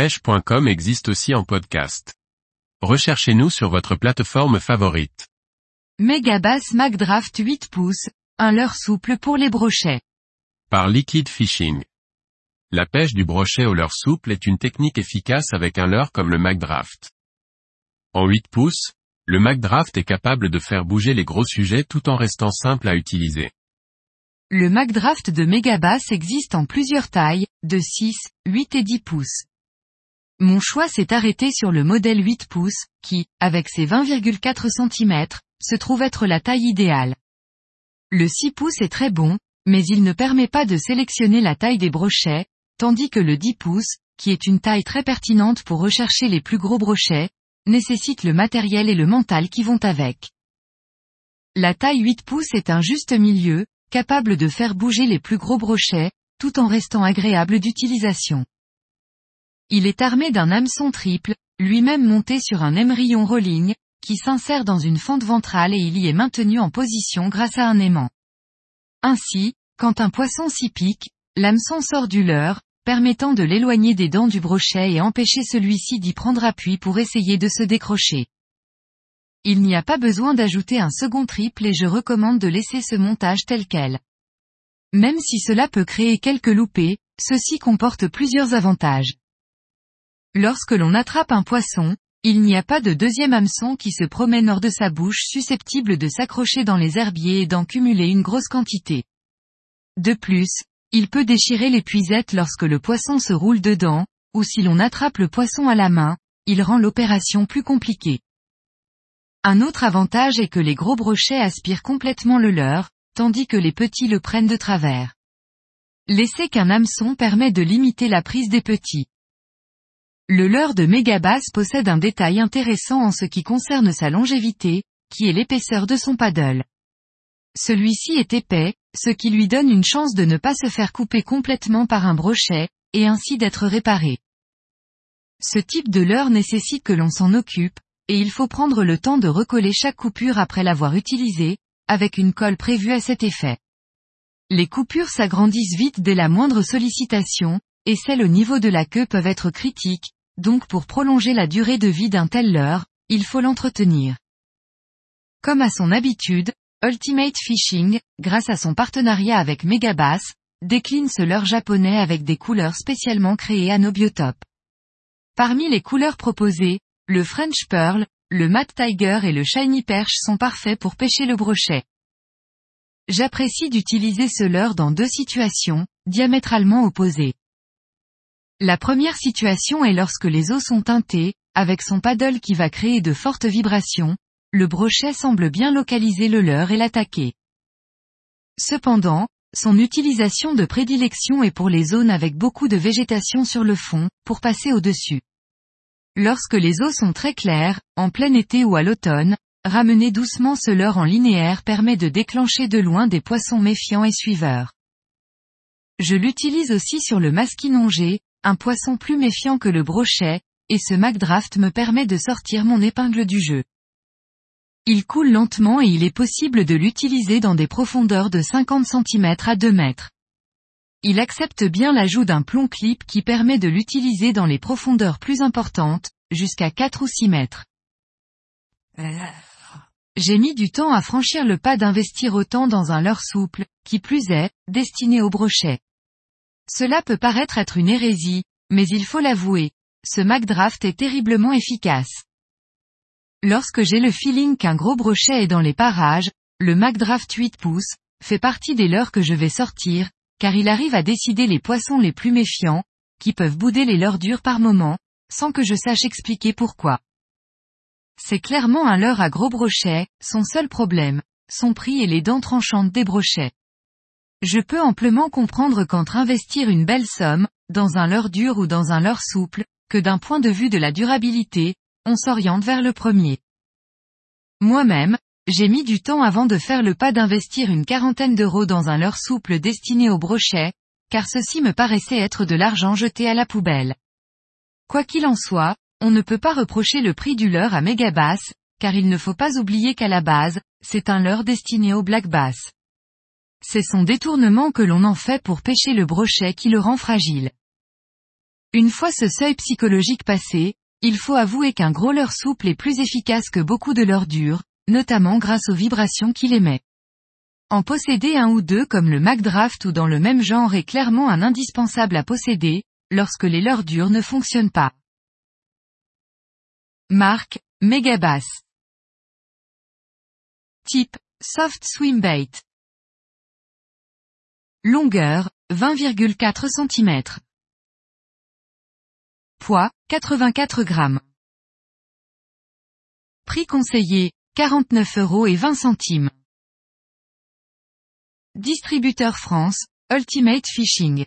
pêche.com existe aussi en podcast. Recherchez-nous sur votre plateforme favorite. Megabass McDraft 8 pouces, un leurre souple pour les brochets. Par Liquid Fishing. La pêche du brochet au leurre souple est une technique efficace avec un leurre comme le McDraft. En 8 pouces, le McDraft est capable de faire bouger les gros sujets tout en restant simple à utiliser. Le McDraft de Megabass existe en plusieurs tailles, de 6, 8 et 10 pouces. Mon choix s'est arrêté sur le modèle 8 pouces, qui, avec ses 20,4 cm, se trouve être la taille idéale. Le 6 pouces est très bon, mais il ne permet pas de sélectionner la taille des brochets, tandis que le 10 pouces, qui est une taille très pertinente pour rechercher les plus gros brochets, nécessite le matériel et le mental qui vont avec. La taille 8 pouces est un juste milieu, capable de faire bouger les plus gros brochets, tout en restant agréable d'utilisation. Il est armé d'un hameçon triple, lui-même monté sur un émerillon rolling, qui s'insère dans une fente ventrale et il y est maintenu en position grâce à un aimant. Ainsi, quand un poisson s'y pique, l'hameçon sort du leurre, permettant de l'éloigner des dents du brochet et empêcher celui-ci d'y prendre appui pour essayer de se décrocher. Il n'y a pas besoin d'ajouter un second triple et je recommande de laisser ce montage tel quel. Même si cela peut créer quelques loupés, ceci comporte plusieurs avantages. Lorsque l'on attrape un poisson, il n'y a pas de deuxième hameçon qui se promène hors de sa bouche susceptible de s'accrocher dans les herbiers et d'en cumuler une grosse quantité. De plus, il peut déchirer les puisettes lorsque le poisson se roule dedans, ou si l'on attrape le poisson à la main, il rend l'opération plus compliquée. Un autre avantage est que les gros brochets aspirent complètement le leur, tandis que les petits le prennent de travers. Laisser qu'un hameçon permet de limiter la prise des petits. Le leurre de Megabass possède un détail intéressant en ce qui concerne sa longévité, qui est l'épaisseur de son paddle. Celui-ci est épais, ce qui lui donne une chance de ne pas se faire couper complètement par un brochet, et ainsi d'être réparé. Ce type de leurre nécessite que l'on s'en occupe, et il faut prendre le temps de recoller chaque coupure après l'avoir utilisée, avec une colle prévue à cet effet. Les coupures s'agrandissent vite dès la moindre sollicitation, et celles au niveau de la queue peuvent être critiques, donc pour prolonger la durée de vie d'un tel leurre, il faut l'entretenir. Comme à son habitude, Ultimate Fishing, grâce à son partenariat avec Megabass, décline ce leurre japonais avec des couleurs spécialement créées à nos biotopes. Parmi les couleurs proposées, le French Pearl, le Matte Tiger et le Shiny Perch sont parfaits pour pêcher le brochet. J'apprécie d'utiliser ce leurre dans deux situations, diamétralement opposées. La première situation est lorsque les eaux sont teintées, avec son paddle qui va créer de fortes vibrations, le brochet semble bien localiser le leurre et l'attaquer. Cependant, son utilisation de prédilection est pour les zones avec beaucoup de végétation sur le fond, pour passer au-dessus. Lorsque les eaux sont très claires, en plein été ou à l'automne, ramener doucement ce leurre en linéaire permet de déclencher de loin des poissons méfiants et suiveurs. Je l'utilise aussi sur le masquinongé, un poisson plus méfiant que le brochet, et ce McDraft me permet de sortir mon épingle du jeu. Il coule lentement et il est possible de l'utiliser dans des profondeurs de 50 cm à 2 mètres. Il accepte bien l'ajout d'un plomb clip qui permet de l'utiliser dans les profondeurs plus importantes, jusqu'à 4 ou 6 mètres. J'ai mis du temps à franchir le pas d'investir autant dans un leurre souple, qui plus est, destiné au brochet. Cela peut paraître être une hérésie, mais il faut l'avouer, ce McDraft est terriblement efficace. Lorsque j'ai le feeling qu'un gros brochet est dans les parages, le McDraft 8 pouces, fait partie des leurres que je vais sortir, car il arrive à décider les poissons les plus méfiants, qui peuvent bouder les leurres durs par moment, sans que je sache expliquer pourquoi. C'est clairement un leurre à gros brochets, son seul problème, son prix et les dents tranchantes des brochets. Je peux amplement comprendre qu'entre investir une belle somme, dans un leurre dur ou dans un leurre souple, que d'un point de vue de la durabilité, on s'oriente vers le premier. Moi-même, j'ai mis du temps avant de faire le pas d'investir une quarantaine d'euros dans un leurre souple destiné au brochet, car ceci me paraissait être de l'argent jeté à la poubelle. Quoi qu'il en soit, on ne peut pas reprocher le prix du leurre à Megabass, car il ne faut pas oublier qu'à la base, c'est un leurre destiné au black bass. C'est son détournement que l'on en fait pour pêcher le brochet qui le rend fragile. Une fois ce seuil psychologique passé, il faut avouer qu'un gros leurre souple est plus efficace que beaucoup de leurres durs, notamment grâce aux vibrations qu'il émet. En posséder un ou deux comme le MacDraft ou dans le même genre est clairement un indispensable à posséder, lorsque les leurres durs ne fonctionnent pas. Marque, Megabass. Type, Soft Swim Bait. Longueur, 20,4 cm. Poids, 84 grammes. Prix conseillé, 49 euros et 20 centimes. Distributeur France, Ultimate Fishing.